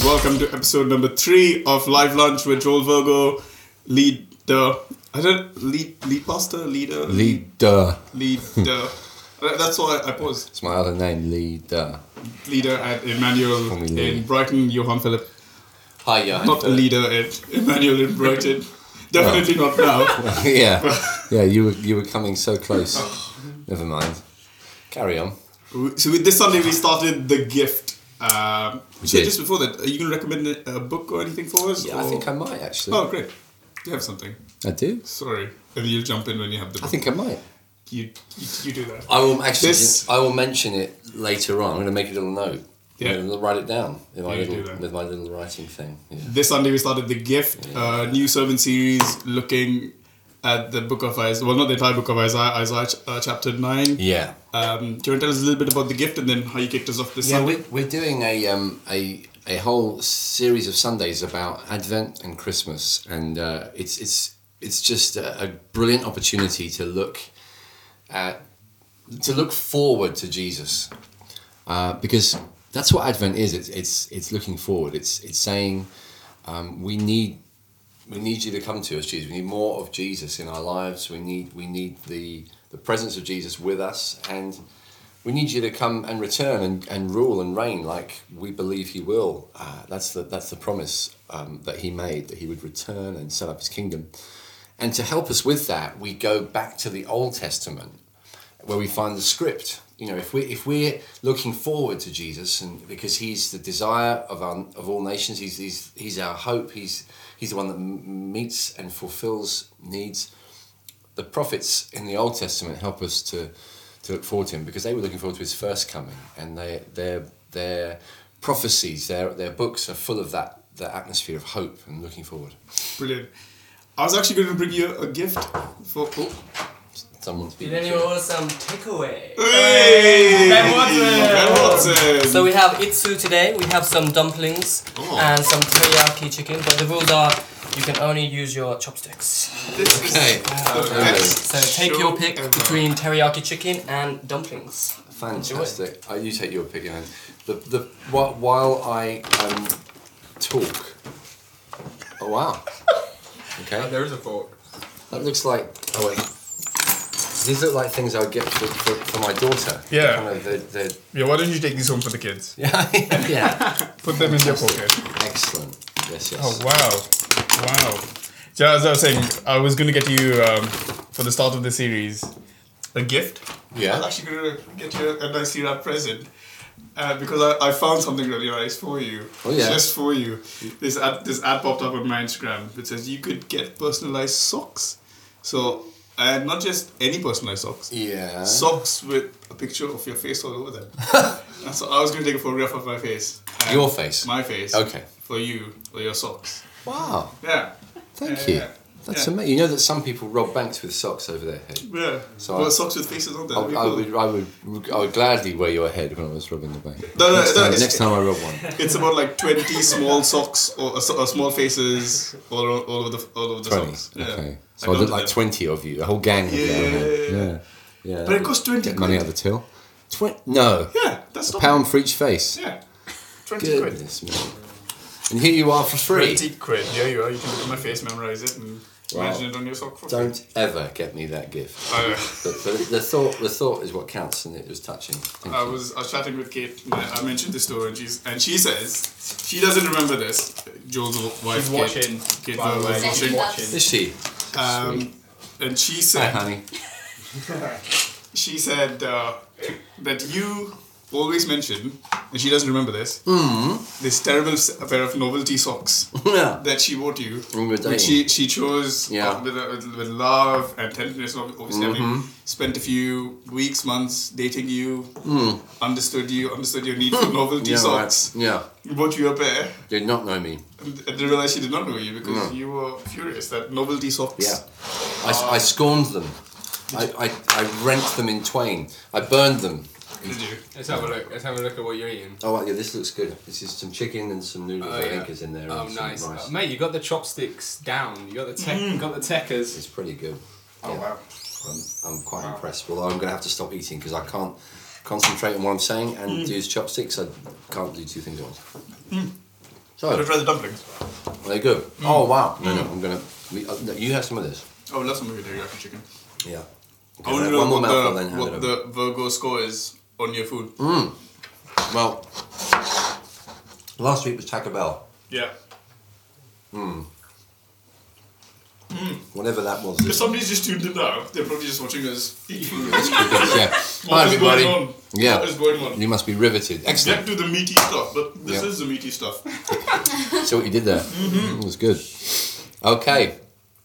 welcome to episode number three of Live Lunch with Joel Virgo, leader. I don't lead lead pastor leader Leader. leader. That's why I paused. It's my other name, Leader. Leader at Emmanuel in Brighton, Johan Philip. Hi, yeah. Not a leader at Emmanuel in Brighton. Definitely not now. yeah, yeah. You were you were coming so close. Oh. Never mind. Carry on. So this Sunday we started the gift. Um, so just before that, are you going to recommend a a book or anything for us? Yeah, I think I might actually. Oh, great. Do You have something. I do. Sorry. And you'll jump in when you have the book. I think I might. you, you, you do that. I will actually. This- I will mention it later on. I'm going to make a little note. Yeah. I'm gonna write it down in my Yeah, little that. with my little writing thing. Yeah. This Sunday we started the gift, uh, new sermon series looking at the book of Isaiah. Well, not the entire book of Isaiah, Isaiah ch- uh, chapter 9. Yeah. Um, do you want to tell us a little bit about the gift and then how you kicked us off this Yeah, Sunday? we're, we're doing a um, a a whole series of Sundays about Advent and Christmas, and uh, it's it's it's just a, a brilliant opportunity to look at to look forward to Jesus, uh, because that's what Advent is. It's it's it's looking forward. It's it's saying um, we need we need you to come to us, Jesus. We need more of Jesus in our lives. We need we need the the presence of Jesus with us, and we need you to come and return and, and rule and reign like we believe he will. Uh, that's the that's the promise um, that he made that he would return and set up his kingdom. And to help us with that, we go back to the Old Testament, where we find the script. You know, if we if we're looking forward to Jesus, and because He's the desire of our of all nations, He's He's, he's our hope. He's He's the one that meets and fulfills needs. The prophets in the Old Testament help us to to look forward to Him because they were looking forward to His first coming, and they their their prophecies, their their books are full of that that atmosphere of hope and looking forward. Brilliant. I was actually going to bring you a gift for. Oh. Someone's Did been anyone want some takeaway? Hey! Ben Watson! Ben Watson! So we have itsu today. We have some dumplings Oh. and some teriyaki chicken. But the rules are you can only use your chopsticks. This Okay. the Okay. So take your pick ever. between teriyaki chicken and dumplings. Fantastic. Uh, you take your pick, Johan. The the whi- while I um, talk. Oh wow. Okay. There is a fork. That looks like. Oh wait. These look like things I would get for, for, for my daughter. Yeah. Kind of the, the, Yeah, why don't you take these home for the kids? yeah. yeah. Put them in your pocket. Excellent. Yes. Yes. Oh wow, wow! So as I was saying, I was going to get you um, for the start of the series a gift. Yeah. I was Yeah. actually going to get you a nicely wrapped present uh, because I, I found something really nice for you. Oh, yeah. just for you. This ad this ad popped up on my Instagram. It says you could get personalized socks. So and not just any personalized socks. Yeah. Socks with a picture of your face all over them. and so I was going to take a photograph of my face. Your face? My face. Okay. For you or your socks. Wow. Yeah. Thank Yeah, you. yeah, That's yeah. amazing. You know that some people rob banks with socks over their head. Yeah. So well, I- socks with faces on them. I, I would, I would, I would gladly wear your head when I was robbing the bank. No, no, next, no, time, next time I rob one. It's about like twenty small socks or, or small faces all, all over the all over the Twenty. socks. Yeah. Okay. So I I got look like them. twenty of you, a whole gang of you. Yeah. Yeah. Yeah. But it costs twenty Get money out of the till. Twenty? No. Yeah, that's A not pound for each face. Yeah, twenty quid. Goodness me. And here you are for free. Twenty quid. Yeah, you are. You can look at my face, memorize it, and Wow. imagine it on your sock. For free. Don't ever get me that gift. Oh, I, But, but the thought, the thought is what counts, and it was touching. Thank I you. was I was chatting with Kate. and I I mentioned the to her, and she's and she says she doesn't remember this. Joel's wife. She's Kate- watching, Kate by the watching. Watching. Is she? Um, and she Hi, said. honey. she said uh, that you always mention, and she doesn't remember this, Mm-hmm. this terrible pair of novelty socks yeah. that she wore to you, When we were which she, she chose Yeah. uh, with, uh, with, with love and tenderness, obviously having Mm-hmm. spent a few weeks, months dating you, Mm. understood you, understood your need for novelty Yeah, socks, right. Yeah. bought you a pair, Did not know me. I didn't realize she did not know you because you were furious that novelty socks. Yeah. I, I scorned them. I, I, I rent them in twain. I burned them. Did you? Let's have a look. Let's have a look at what you're eating. Oh, well, yeah, this looks good. This is some chicken and some noodles, Oh, I yeah. think, is in there. Oh, and some nice, rice. Uh, mate. You got the chopsticks down. You got the tech. You got the techers. It's pretty good. Oh Yeah. wow. I'm, I'm quite impressed. Although I'm going to have to stop eating because I can't concentrate on what I'm saying and use chopsticks. I can't do two things at once. So, Should I try the dumplings? are they good? Oh wow! No, no, I'm gonna. we- uh, no, You have some of this. Oh, would love some movie teriyaki chicken. Yeah. I want to know one more what, the, then hand it what the Virgo score is on your food. Well, last week was Taco Bell. Yeah. Hmm. Hmm. Whatever that was. If somebody's just tuned in now, they're probably just watching us eat food. yeah. Hi everybody. Yeah. What is going on? You must be riveted. Excellent. Get to the meaty stuff, but this is the meaty stuff. See what you did there. It was good. Okay.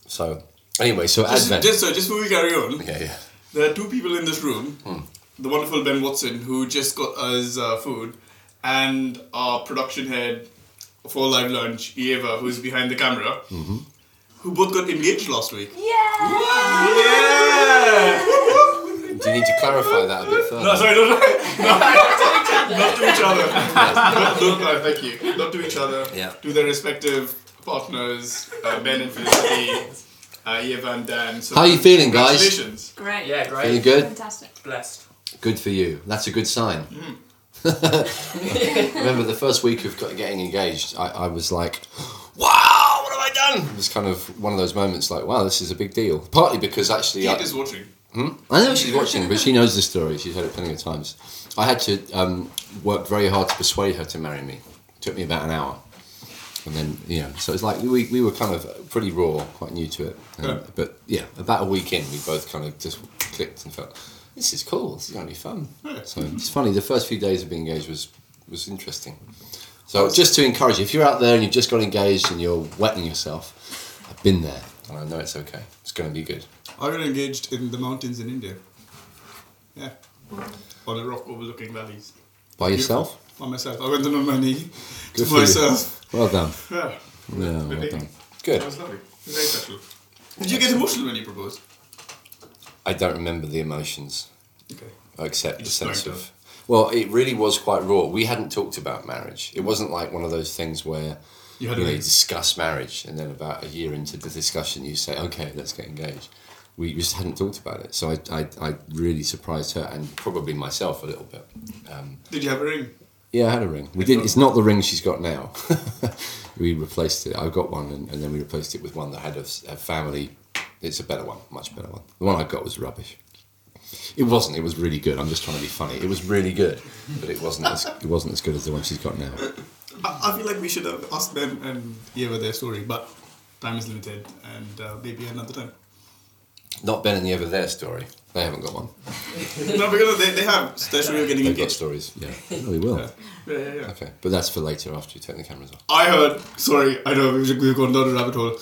So anyway, so Just, Advent. just, so, just before we carry on, yeah, yeah. there are two people in this room. Hmm. The wonderful Ben Watson, who just got us uh, food, and our production head for Live Lunch, Eva, who's behind the camera, Mm-hmm. who both got engaged last week. Yeah! yeah! Do you need to clarify that a bit further? No, sorry, no, no, no, not to each other. not, not, no, thank you. Not to each other. Yeah. To their respective partners, uh, Ben and Felicity, uh, Eva and Dan. So How are you feeling, guys? Great. Yeah, great. Feeling great. good? Fantastic. Blessed. Good for you. That's a good sign. Mm. Remember the first week of getting engaged, I, I was like, wow, what have I done? It was kind of one of those moments like, wow, this is a big deal. Partly because actually, I, Kate is watching. I know she's watching, but she knows the story. She's heard it plenty of times. I had to um, work very hard to persuade her to marry me. It took me about an hour. And then, you know, so it's like we, we were kind of pretty raw, quite new to it. And- Yeah. But yeah, about a week in, we both kind of just clicked and felt, this is cool, this is going to be fun. Yeah. So it's funny, the first few days of being engaged was, was interesting. So just to encourage you, if you're out there and you've just got engaged and you're wetting yourself, I've been there and I know it's okay. It's going to be good. I got engaged in the mountains in India. Yeah. On a rock overlooking valleys. By yourself? By myself. I went on my knee Good to for you. myself. Well done. Yeah. Yeah, well done. Good. That was lovely. Very special. Did you get emotional when you proposed? I don't remember the emotions, Okay. except the sense of. Well, it really was quite raw. We hadn't talked about marriage. It wasn't like one of those things where You you, know, you discuss marriage and then about a year into the discussion you say, okay, let's get engaged. We just hadn't talked about it. So I, I, I really surprised her and probably myself a little bit. Um, Did you have a ring? yeah, I had a ring. We did. It's not the ring she's got now. we replaced it. I got one, and, and then we replaced it with one that had a family. It's a better one, much better one. The one I got was rubbish. It wasn't. It was really good. I'm just trying to be funny. It was really good, but it wasn't. As, it wasn't as good as the one she's got now. I, I feel like we should have asked Ben and Eva their story, but time is limited and uh, maybe another time. Not Ben and the Ever There story. They haven't got one. no, because they, they have. Their story of getting They've got engaged. stories. Yeah. Oh, we will. Yeah, yeah, yeah. yeah. Okay, but that's for later after you turn the cameras off. I heard. Sorry, I know we've, we've gone down a rabbit hole,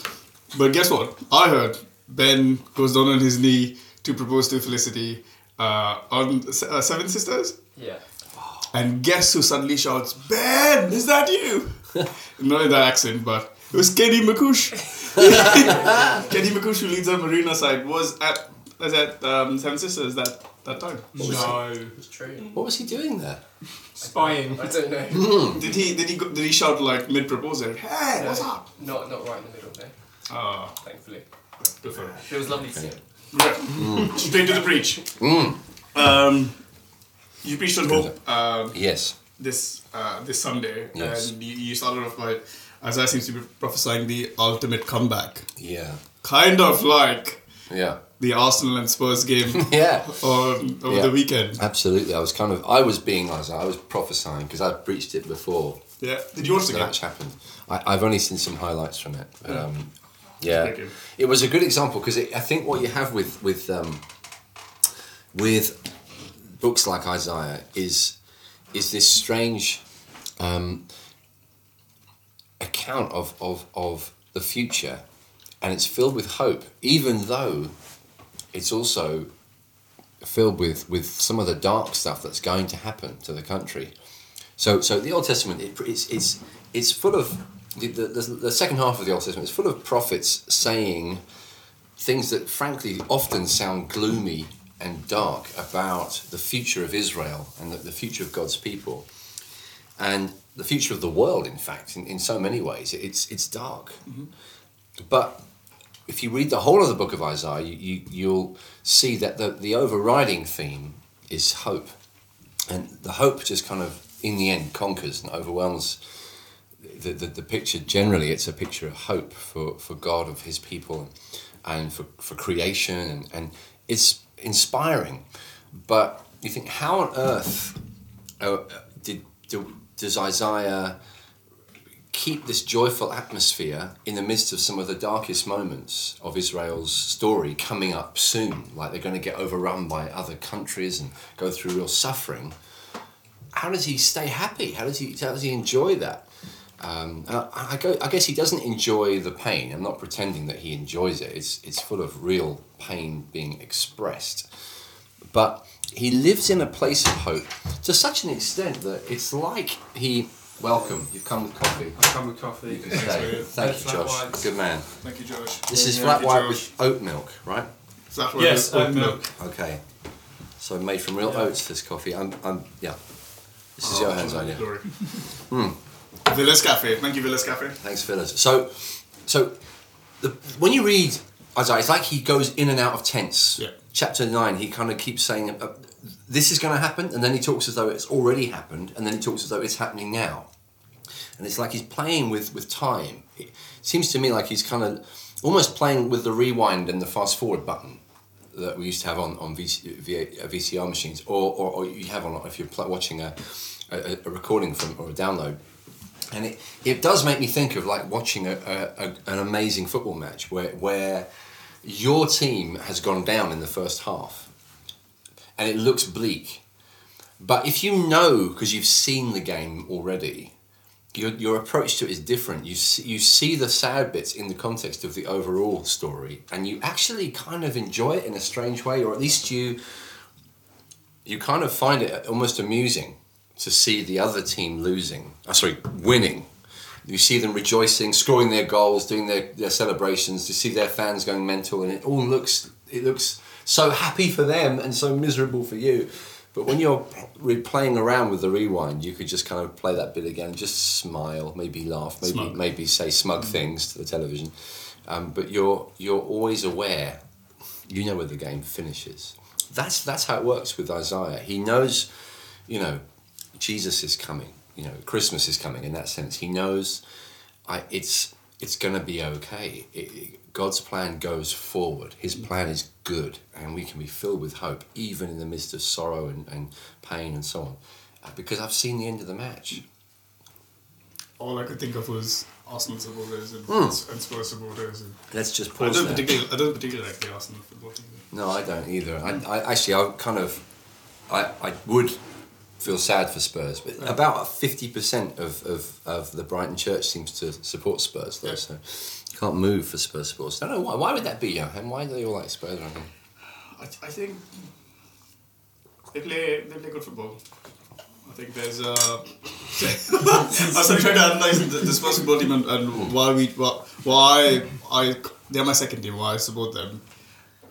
but guess what? I heard Ben goes down on his knee to propose to Felicity uh, on uh, Seven Sisters, Yeah. and guess who suddenly shouts, "Ben, is that you?" Not in that accent, but it was Kenny McCush. Kenny McCush, who leads our Marina side, was at was at um, Seven Sisters that that time. No. It's true. What was he doing there? Spying. I don't know. Did he did he did he shout like mid proposal? Hey, what's up? Not not right in the middle there, Ah, thankfully. Good for. It was lovely to see him. Straight to the preach. Um, you preached on hope um, Yes. this uh, this Sunday, Yes. and you, you started off by Isaiah seems to be prophesying the ultimate comeback, Yeah. kind of like Yeah. the Arsenal and Spurs game Yeah. on over Yeah. the weekend. Absolutely. I was kind of. I was being. I was, I was prophesying because I preached it before Yeah, did you watch the the game? match happened. I, I've only seen some highlights from it. But, um, yeah, it was a good example because I think what you have with with um, with books like Isaiah is is this strange um, account of, of of the future, and it's filled with hope, even though it's also filled with with some of the dark stuff that's going to happen to the country. So, so the Old Testament, it, it's, it's, it's full of, the, the, the second half of the Old Testament is full of prophets saying things that frankly often sound gloomy and dark about the future of Israel and the, the future of God's people. And the future of the world, in fact, in, in so many ways, it's, it's dark. Mm-hmm. But if you read the whole of the book of Isaiah, you, you, you'll see that the, the overriding theme is hope. And the hope just kind of, in the end, conquers and overwhelms the, the, the picture generally it's a picture of hope for, for God of His people, and for, for creation and, and it's inspiring. But you think how on earth uh, did, do, does Isaiah keep this joyful atmosphere in the midst of some of the darkest moments of Israel's story coming up soon, like they're going to get overrun by other countries and go through real suffering. How does he stay happy? How does he how does he enjoy that? Um, I, I, go, I guess he doesn't enjoy the pain. I'm not pretending that he enjoys it. It's it's full of real pain being expressed, but he lives in a place of hope to such an extent that it's like he Welcome. You've come with coffee. I've come with coffee. You can stay. Thank you, Josh. whites. Good man. Thank you, Josh. This is Thank flat white Josh. with oat milk, right? Flat white Yes, oat milk. Okay. So made from real oats. This coffee. I'm. I'm. Yeah. This is Oh, Johan's idea. glory. Villas Cafe. Thank you, Villas Cafe. Thanks, Phyllis. So, so the, when you read Isaiah, it's like he goes in and out of tense. Yeah. Chapter nine, he kind of keeps saying, uh, "This is going to happen," and then he talks as though it's already happened, and then he talks as though it's happening now. And it's like he's playing with with time. It seems to me like he's kind of almost playing with the rewind and the fast forward button that we used to have on on VC, V- uh, VCR machines, or, or, or you have on if you're watching a, a, a recording from or a download. And it, it does make me think of like watching a, a, a, an amazing football match where, where your team has gone down in the first half and it looks bleak. But if you know, because you've seen the game already, your, your approach to it is different. You see, you see the sad bits in the context of the overall story and you actually kind of enjoy it in a strange way, or at least you, you kind of find it almost amusing to see the other team losing, uh, sorry, winning. You see them rejoicing, scoring their goals, doing their, their celebrations. You see their fans going mental, and it all looks it looks so happy for them and so miserable for you. But when you're re- playing around with the rewind, you could just kind of play that bit again, and just smile, maybe laugh, maybe Smug. maybe say smug things to the television. Um, but you're you're always aware. You know where the game finishes. That's that's how it works with Isaiah. He knows, you know, Jesus is coming. You know, Christmas is coming. In that sense, he knows, I it's it's going to be okay. It, God's plan goes forward. His plan is good, and we can be filled with hope, even in the midst of sorrow and, and pain and so on, uh, because I've seen the end of the match. All I could think of was Arsenal supporters and, Hmm. and Spurs supporters. And Let's just I pause don't there. particularly, I don't particularly like the Arsenal football team. No, I don't either. I, I actually, I kind of, I, I would feel sad for Spurs, but about fifty percent of, of, of the Brighton church seems to support Spurs, though. Yeah. So you can't move for Spurs supporters. I don't know why. Why would that be, Johan? Why do they all like Spurs? I think? I, I think they play they play good football. I think there's uh, I was trying to analyze the, the Spurs football team and, and why we why, why I they're my second team. Why I support them.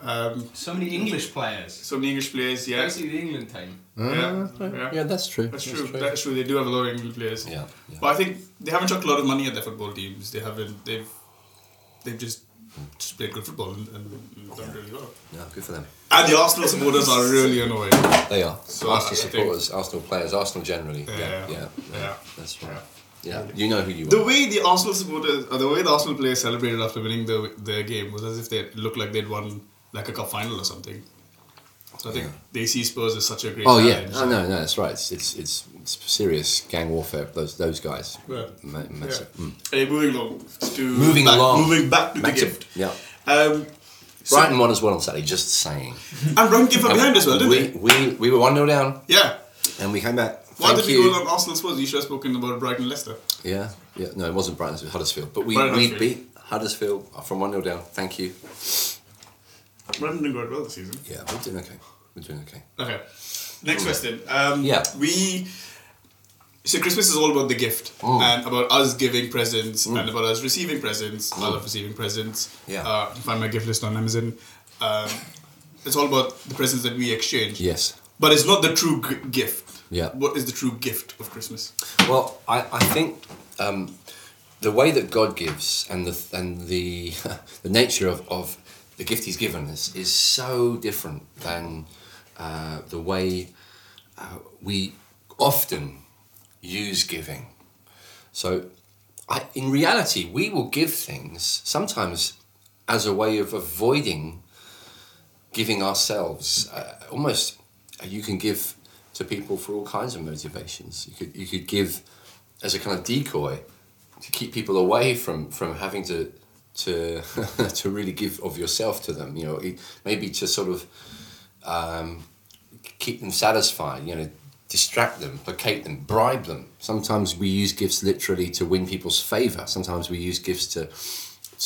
Um, So many English players. so many English players, yeah, Basically the England team. yeah, yeah. Yeah, that's true. That's true. That's true. They do have a lot of English players. Yeah, yeah. But I think they haven't chucked a lot of money at their football teams. They haven't. They've they've just just played good football and, and done really well. No, good for them. And the Arsenal supporters are really annoying. They are. So Arsenal I think- supporters, Arsenal players, Arsenal generally. Yeah, Yeah, yeah, yeah. That's right. Yeah, you know who you are. The way the Arsenal supporters, or the way the Arsenal players celebrated after winning the their game was as if they looked like they'd won like a cup final or something. So I think Yeah. they see Spurs as such a great. Oh yeah, oh, no, no, that's right. It's, it's it's serious gang warfare. Those those guys. Yeah. Ma- Yeah. Mm. Moving along to Moving back, along. moving back to Back the to- gift. yeah. Um, so- Brighton won as well on Saturday. Just saying. and Brighton came from behind as well, didn't we, they? we we were one 0 down, Yeah. and we came back. Why Thank did we you. go on Arsenal Spurs? You should have spoken about Brighton Leicester. Yeah, yeah. No, it wasn't Brighton. It was Huddersfield. But we, Brighton we Huddersfield. beat Huddersfield from one 0 down. Thank you. Brighton did quite well this season. Yeah, we're doing okay. We're doing okay. Okay. Next question. Um, Yeah. We. So Christmas is all about the gift Mm. and about us giving presents and about us receiving presents. I Mm. love receiving presents. Yeah. Uh, you can find my gift list on Amazon. Um, it's all about the presents that we exchange. Yes. But it's not the true g- gift. Yeah. What is the true gift of Christmas? Well, I, I think um, the way that God gives and the and the the nature of, of the gift He's given us is so different than uh, the way uh, we often use giving. So I, in reality, we will give things sometimes as a way of avoiding giving ourselves. Uh, almost, uh, you can give to people for all kinds of motivations. You could you could give as a kind of decoy to keep people away from from having to to to really give of yourself to them. You know, it, maybe to sort of um, keep them satisfied. You know, distract them, placate them, bribe them. Sometimes we use gifts literally to win people's favor. Sometimes we use gifts to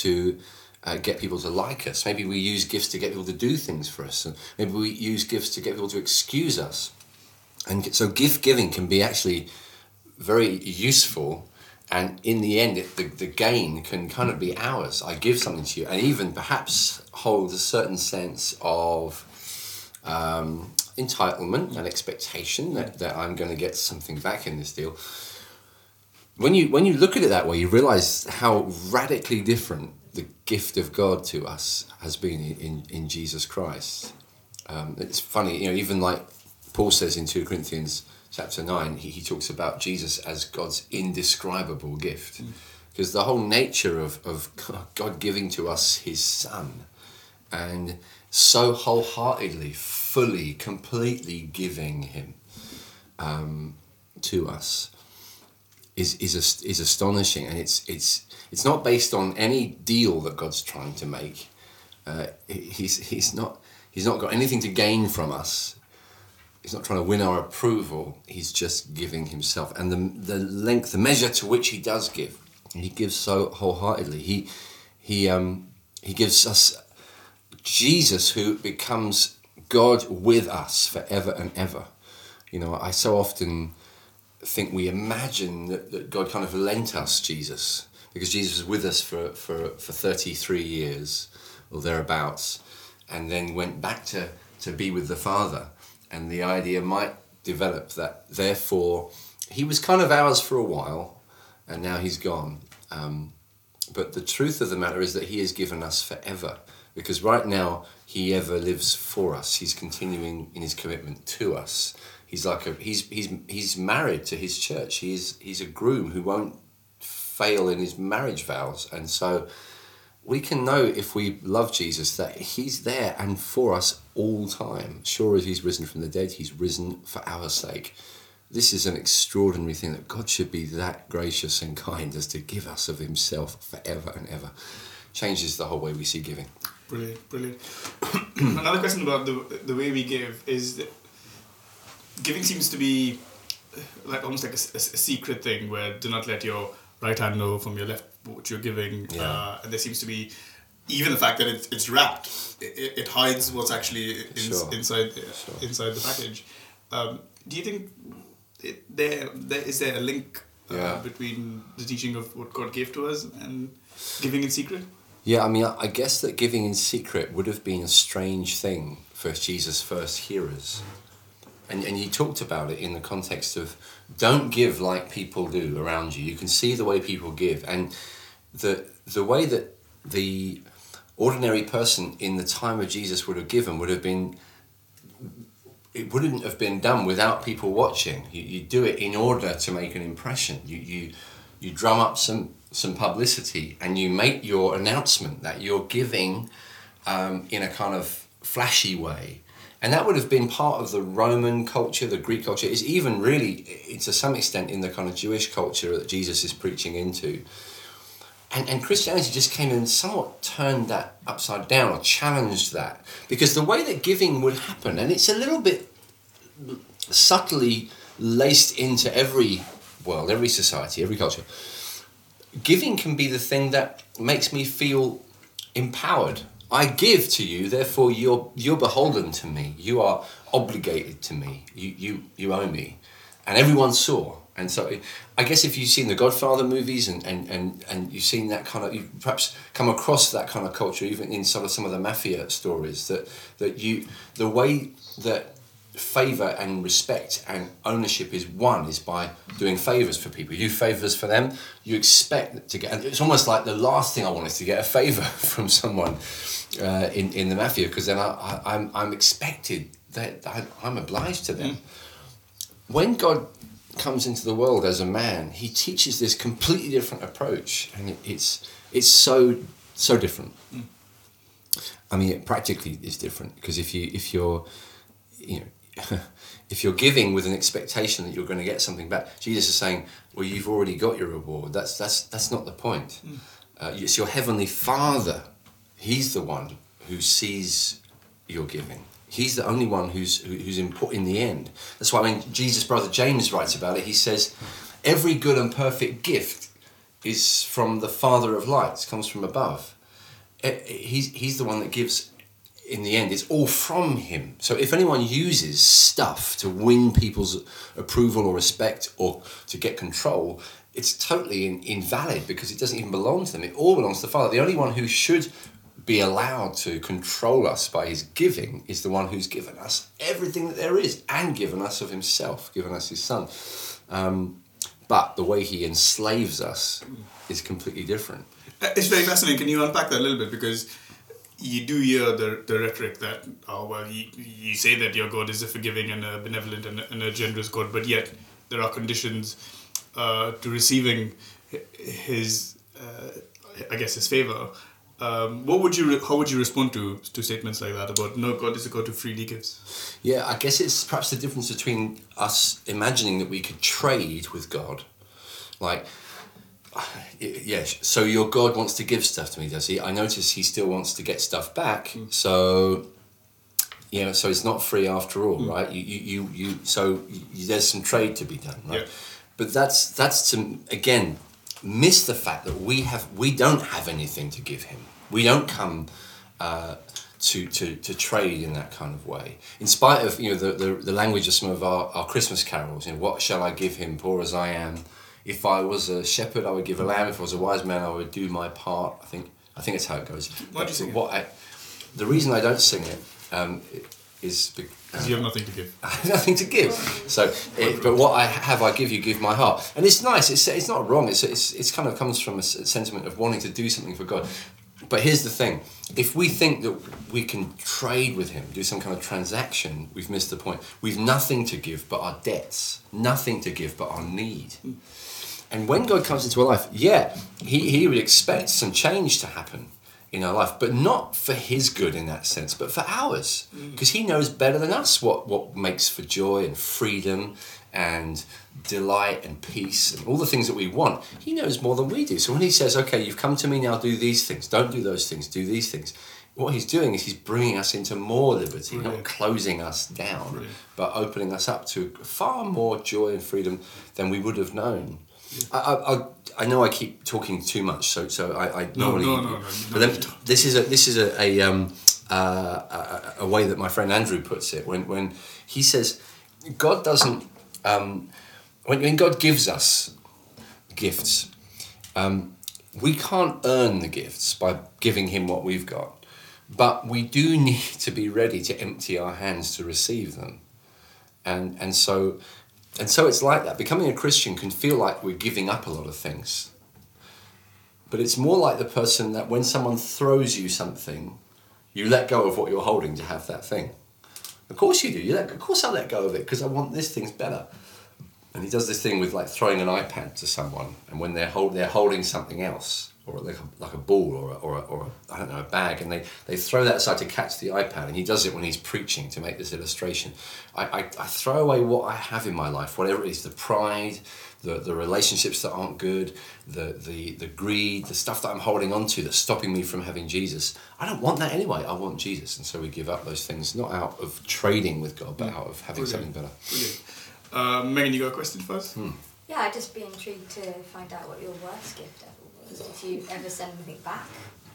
to uh, get people to like us. Maybe we use gifts to get people to do things for us. And maybe we use gifts to get people to excuse us. And so gift giving can be actually very useful. And in the end, it, the, the gain can kind of be ours. I give something to you, and even perhaps hold a certain sense of um, entitlement and expectation that, that I'm going to get something back in this deal. When you when you look at it that way, you realize how radically different the gift of God to us has been in, in Jesus Christ. Um, it's funny, you know, even like Paul says in 2 Corinthians chapter 9, he, he talks about Jesus as God's indescribable gift. Because the whole nature of, of God giving to us his Son and so wholeheartedly, fully, completely giving him um, to us is, is, is astonishing. And it's, it's, it's not based on any deal that God's trying to make. Uh, he's, he's, not, he's not got anything to gain from us. He's not trying to win our approval. He's just giving himself. And the, the length, the measure to which he does give, he gives so wholeheartedly. He, he, um, he gives us Jesus who becomes God with us forever and ever. You know, I so often think we imagine that, that God kind of lent us Jesus because Jesus was with us for, for, for 33 years or thereabouts and then went back to, to be with the Father. And the idea might develop that therefore he was kind of ours for a while and now he's gone. Um, but the truth of the matter is that he has given us forever because right now he ever lives for us. He's continuing in his commitment to us. He's like a he's he's he's married to his church. He's he's a groom who won't fail in his marriage vows, and so we can know if we love Jesus that he's there and for us all time. Sure as he's risen from the dead, he's risen for our sake. This is an extraordinary thing that God should be that gracious and kind as to give us of himself forever and ever. Changes the whole way we see giving. Brilliant, brilliant. Another question about the the way we give is that giving seems to be like almost like a, a, a secret thing where do not let your right hand know from your left what you're giving, Yeah. uh, and there seems to be even the fact that it's, it's wrapped, it, it hides what's actually in, Sure. inside Sure. inside the package. Um, do you think it, there there is there a link uh, Yeah. between the teaching of what God gave to us and giving in secret? Yeah, I mean, I guess that giving in secret would have been a strange thing for Jesus' first hearers. And, and you talked about it in the context of don't give like people do around you. You can see the way people give. And the, the way that the ordinary person in the time of Jesus would have given would have been, it wouldn't have been done without people watching. You, you do it in order to make an impression. You, you, you drum up some, some publicity and you make your announcement that you're giving um, in a kind of flashy way. And that would have been part of the Roman culture, the Greek culture. It's even really, to some extent, in the kind of Jewish culture that Jesus is preaching into. And, and Christianity just came and somewhat turned that upside down or challenged that. Because the way that giving would happen, and it's a little bit subtly laced into every world, every society, every culture, giving can be the thing that makes me feel empowered. I give to you, therefore you're you're beholden to me. You are obligated to me. You you you owe me, and everyone saw. And so, I guess if you've seen the Godfather movies and, and, and, and you've seen that kind of, you've perhaps come across that kind of culture even in sort of some of the mafia stories that that you the way that favor and respect and ownership is one is by doing favors for people. You do favors for them. You expect to get. and It's almost like the last thing I want is to get a favor from someone uh, in in the mafia because then I, I I'm I'm expected that I, I'm obliged to them. When God comes into the world as a man, he teaches this completely different approach, and it, it's it's so so different. I mean, it practically is different because if you if you're you know if you're giving with an expectation that you're going to get something back, Jesus is saying, "Well, you've already got your reward." That's that's that's not the point. Uh, it's your heavenly Father. He's the one who sees your giving. He's the only one who's who- who's important in the end. That's why when Jesus' brother James writes about it, he says, "Every good and perfect gift is from the Father of lights, comes from above." He's he's the one that gives. In the end, it's all from him. So if anyone uses stuff to win people's approval or respect or to get control, it's totally in, invalid because it doesn't even belong to them. It all belongs to the Father. The only one who should be allowed to control us by his giving is the one who's given us everything that there is and given us of himself, given us his son. Um, but the way he enslaves us is completely different. Uh, It's very fascinating. Can you unpack that a little bit? Because you do hear the, the rhetoric that, oh, well, you, you say that your God is a forgiving and a benevolent and a, and a generous God, but yet there are conditions uh, to receiving his, uh, I guess, his favor. Um, what would you, re- how would you respond to, to statements like that about no, God is a God who freely gives? Yeah, I guess it's perhaps the difference between us imagining that we could trade with God. Like, yes, so your God wants to give stuff to me, does he? I notice he still wants to get stuff back. So, you know, so it's not free after all, right? You, you, you, you so you, there's some trade to be done, right? Yeah. But that's that's to again miss the fact that we have we don't have anything to give him. We don't come uh, to, to to trade in that kind of way. In spite of you know the, the, the language of some of our, our Christmas carols, you know, what shall I give him, poor as I am? If I was a shepherd, I would give a lamb. If I was a wise man, I would do my part. I think I think that's how it goes. Why do you But sing it? what I, the reason I don't sing it um, is because Because you have nothing to give. I have nothing to give. So, it, but what I have, I give you. Give my heart, and it's nice. It's it's not wrong. It's it's it's kind of comes from a sentiment of wanting to do something for God. But here's the thing: if we think that we can trade with Him, do some kind of transaction, we've missed the point. We've nothing to give but our debts, nothing to give but our need. And when God comes into our life, yeah, he, he would expect some change to happen in our life, but not for his good in that sense, but for ours. Mm. Because he knows better than us what, what makes for joy and freedom and delight and peace and all the things that we want. He knows more than we do. So when he says, okay, you've come to me now, do these things, don't do those things, do these things. What he's doing is he's bringing us into more liberty, not closing us down, Brilliant. but opening us up to far more joy and freedom than we would have known. I, I, I- know I keep talking too much, so so I, I No, normally. no, no, no, But then, this is a this is a a, um, uh, a a way that my friend Andrew puts it when when he says God doesn't um, when when God gives us gifts, um, we can't earn the gifts by giving Him what we've got, but we do need to be ready to empty our hands to receive them, and and so and so it's like that. Becoming a Christian can feel like we're giving up a lot of things. But it's more like the person that when someone throws you something, you let go of what you're holding to have that thing. Of course you do. You let, of course I let go of it because I want this thing's better. And he does this thing with like throwing an iPad to someone, and when they're hold, they're holding something else, or like a, like a ball, or a, or a, or a, I don't know a bag, and they, they throw that aside to catch the iPad, and he does it when he's preaching to make this illustration. I, I, I throw away what I have in my life, whatever it is, the pride, the, the relationships that aren't good, the, the, the greed, the stuff that I'm holding on to that's stopping me from having Jesus. I don't want that anyway. I want Jesus, and so we give up those things, not out of trading with God, but out of having Brilliant. something better. Brilliant. Uh, Megan, you got a question for us? Yeah, I'd just be intrigued to find out what your worst gift ever was. If you ever send anything back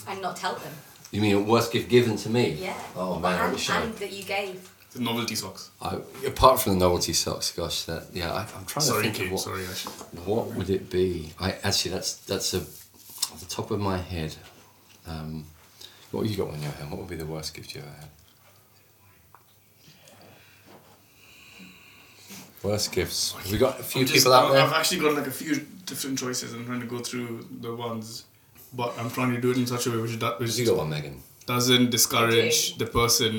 and not tell them. You mean a worst gift given to me? Yeah. Oh man, I and, wish I. and that you gave. The novelty socks. I, apart from the novelty socks, gosh, that yeah, I, I'm trying Sorry, to think Kate. of what, Sorry, I should. what would it be. I actually that's that's a off the top of my head. Um, what have you got on your hand? What would be the worst gift you ever had? Worst gifts. We got a few I'm just- people out I've- there. I've actually got like a few different choices. I'm trying to go through the ones, but I'm trying to do it in such a way which, do, which You got one, Megan. doesn't discourage I the person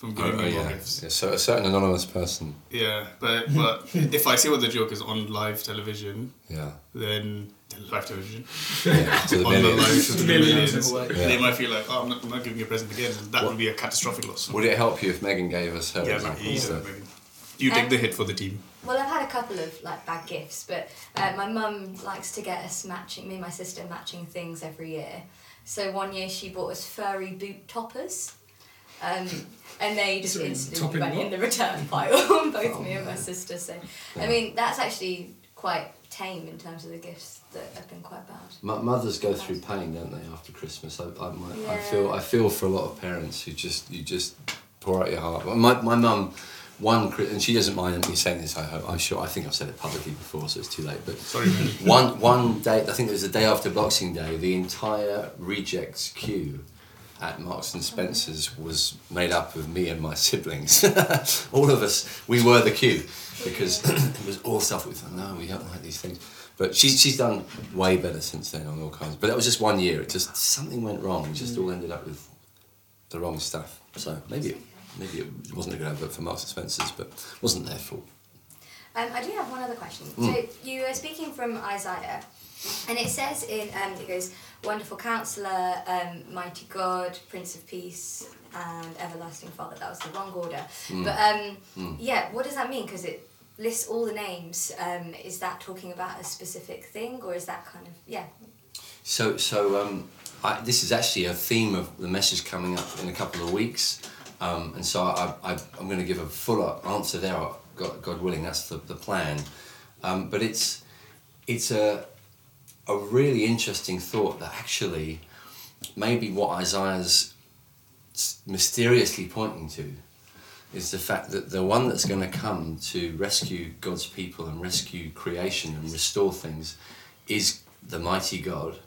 from giving oh, me more yeah. gifts. yeah. So a certain anonymous person. Yeah, but but if I see what the joke is on live television, Yeah. then live television yeah. To the on the live to the Millions millions. Yeah. they might feel like, oh, I'm not, I'm not giving you a present again. That What- would be a catastrophic loss. Would it help you if Megan gave us her yeah, example? but you, So- you take Um, the hit for the team. Well, I've had a couple of like bad gifts, but uh, my mum likes to get us matching, me and my sister matching things every year. So one year she bought us furry boot toppers. Um, and they just Sorry, instantly went in the return pile, both me and my sister. So, I mean, that's actually quite tame in terms of the gifts that have been quite bad. Mo- Mothers go through pain, don't they, after Christmas? I, I, my, I feel I feel for a lot of parents who just you just pour out your heart. My my mum, one and she doesn't mind me saying this. I hope I'm sure. I think I've said it publicly before, so it's too late. But Sorry, man. one one day, I think it was the day after Boxing Day, the entire rejects queue at Marks and Spencers was made up of me and my siblings. all of us, we were the queue because it was all stuff we thought, no, we don't like these things. But she's she's done way better since then on all kinds. But that was just one year. It just something went wrong. We just all ended up with the wrong stuff. So maybe it, maybe it wasn't a good advert for Marks and Spencers, but it wasn't their fault. Um, I do have one other question. Mm. So you were speaking from Isaiah, and it says in um, it goes, "Wonderful Counselor, um, Mighty God, Prince of Peace, and Everlasting Father." That was the wrong order. Mm. But um, yeah, what does that mean? Because it lists all the names. Um, is that talking about a specific thing, or is that kind of yeah? So, so um, I, this is actually a theme of the message coming up in a couple of weeks, um, and so I, I, I'm going to give a fuller answer there. God, God willing, that's the, the plan. Um, but it's it's a a really interesting thought that actually maybe what Isaiah's mysteriously pointing to is the fact that the one that's going to come to rescue God's people and rescue creation and restore things is the mighty God.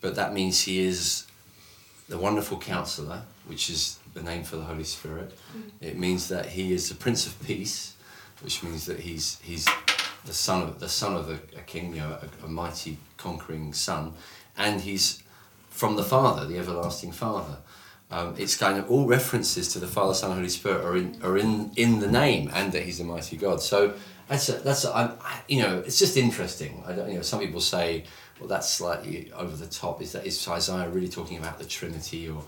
But that means he is the wonderful counselor, which is the name for the Holy Spirit. It means that he is the Prince of Peace, which means that he's he's the son of the son of a, a king, you know, a, a mighty conquering son, and he's from the Father, the everlasting Father. Um, it's kind of all references to the Father, Son, Holy Spirit are in are in in the name, and that He's the mighty God. So that's a, that's a, I- you know it's just interesting. I don't you know some people say well that's slightly over the top. Is that is Isaiah really talking about the Trinity or?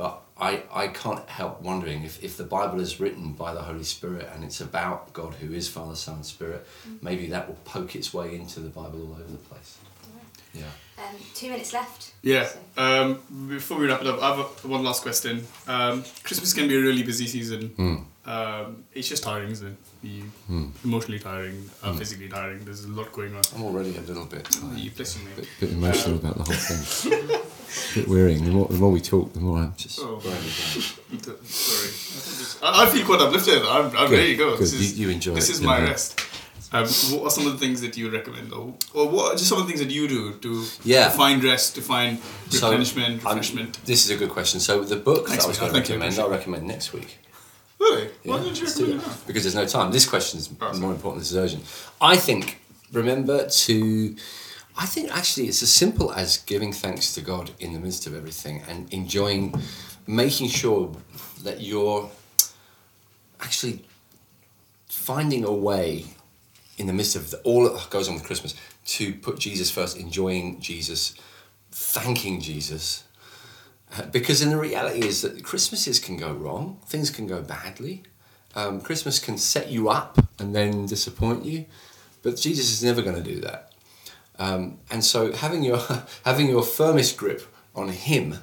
But I, I can't help wondering if, if the Bible is written by the Holy Spirit and it's about God who is Father, Son, and Spirit, maybe that will poke its way into the Bible all over the place. Yeah. Um, two minutes left. Yeah. So- Um, before we wrap it up, I have a, one last question. Um, Christmas can be a really busy season. Um, it's just tiring, isn't it? You, Emotionally tiring, uh, physically tiring. There's a lot going on. I'm already a little bit tired. You bless you, mate. bit emotional about the whole thing. a bit wearying. The more, the more we talk, the more I'm just. Oh. wearing me down. Sorry. I, I feel quite uplifted. I'm, I'm Good, ready to go. good. This is, You- you enjoy This it, is my know. rest. Um, what are some of the things that you recommend, or, or what are just some of the things that you do to, Yeah. to find rest, to find So, replenishment, I'm- this is a good question. So the book Thanks, that I was going to Thank you, I recommend, I'll recommend next week. Really? Yeah, Why don't you do recommend that. that? Because there's no time. This question is Oh, more important. Than this is urgent. I think. Remember to. I think actually it's as simple as giving thanks to God in the midst of everything and enjoying, making sure that you're actually finding a way in the midst of the, all that goes on with Christmas to put Jesus first, enjoying Jesus, thanking Jesus. Because in the reality is that Christmases can go wrong, things can go badly. Um, Christmas can set you up and then disappoint you, but Jesus is never going to do that. Um, and so having your having your firmest grip on Him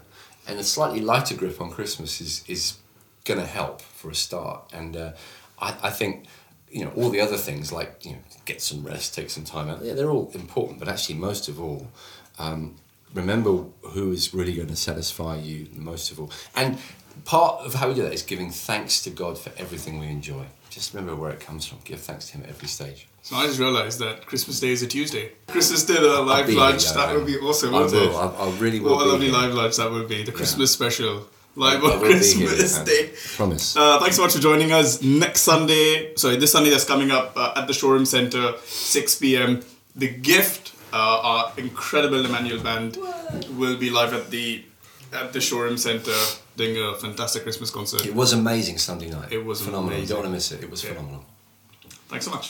and a slightly lighter grip on Christmas is is going to help for a start. And uh, I, I think you know all the other things like you know get some rest, take some time out. Yeah, they're all important, but actually most of all, um, remember who is really going to satisfy you most of all. And part of how we do that is giving thanks to God for everything we enjoy. Just remember where it comes from. Give thanks to Him at every stage. So I just realized that Christmas Day is a Tuesday. Christmas dinner, live lunch, here, that yeah. would be awesome, I wouldn't it? will. I, I really will. What a lovely here. live lunch that would be. The Christmas special. Live I on will be here, Christmas. Day. Promise. Uh, thanks so much for joining us. Next Sunday, sorry, this Sunday that's coming up uh, at the Showroom Center, 6 p.m. The Gift, uh, our incredible Emmanuel band, will be live at the at the Showroom Center. doing a fantastic Christmas concert. It was amazing Sunday night. It was phenomenal. You don't want to miss it. It was Yeah. phenomenal. Thanks so much.